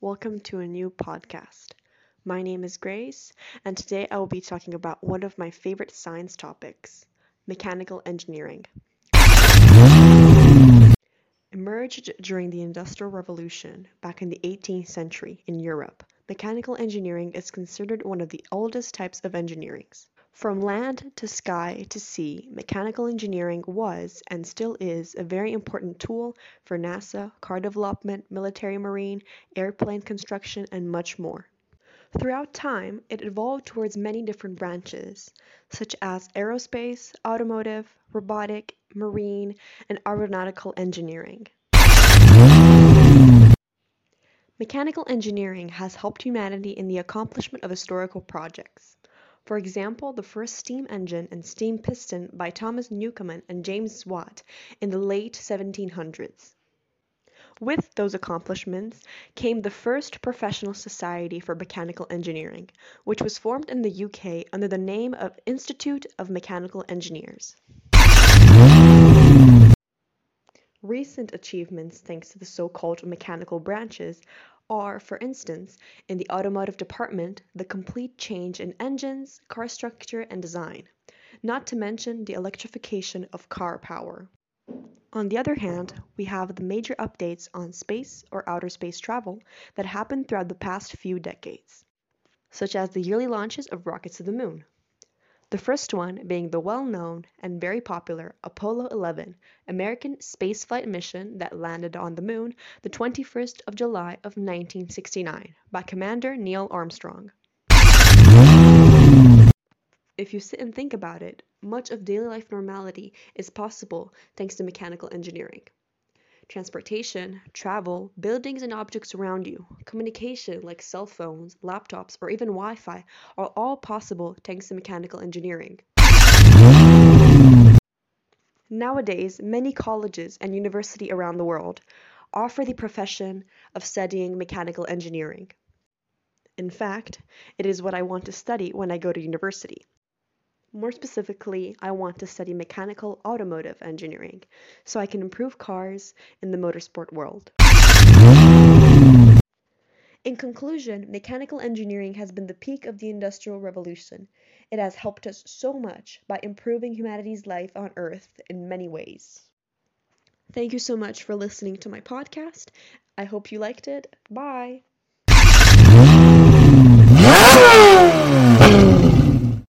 welcome to a new podcast. My name is Grace, and today I will be talking about one of my favorite science topics mechanical engineering. Emerged during the Industrial Revolution back in the 18th century in Europe, mechanical engineering is considered one of the oldest types of engineering. From land to sky to sea, mechanical engineering was and still is a very important tool for NASA, car development, military marine, airplane construction, and much more. Throughout time, it evolved towards many different branches, such as aerospace, automotive, robotic, marine, and aeronautical engineering. Mechanical engineering has helped humanity in the accomplishment of historical projects. For example, the first steam engine and steam piston by Thomas Newcomen and James Watt in the late 1700s. With those accomplishments came the first professional society for mechanical engineering, which was formed in the UK under the name of Institute of Mechanical Engineers. Recent achievements, thanks to the so called mechanical branches, are, for instance, in the automotive department, the complete change in engines, car structure, and design, not to mention the electrification of car power. On the other hand, we have the major updates on space or outer space travel that happened throughout the past few decades, such as the yearly launches of rockets to the moon, the first one being the well-known and very popular Apollo 11 American spaceflight mission that landed on the moon the 21st of July of 1969 by Commander Neil Armstrong. If you sit and think about it, much of daily life normality is possible thanks to mechanical engineering transportation, travel, buildings and objects around you, communication like cell phones, laptops, or even Wi Fi are all possible thanks to mechanical engineering. Nowadays, many colleges and universities around the world offer the profession of studying mechanical engineering. In fact, it is what I want to study when I go to university. More specifically, I want to study mechanical automotive engineering so I can improve cars in the motorsport world. In conclusion, mechanical engineering has been the peak of the Industrial Revolution. It has helped us so much by improving humanity's life on Earth in many ways. Thank you so much for listening to my podcast. I hope you liked it. Bye.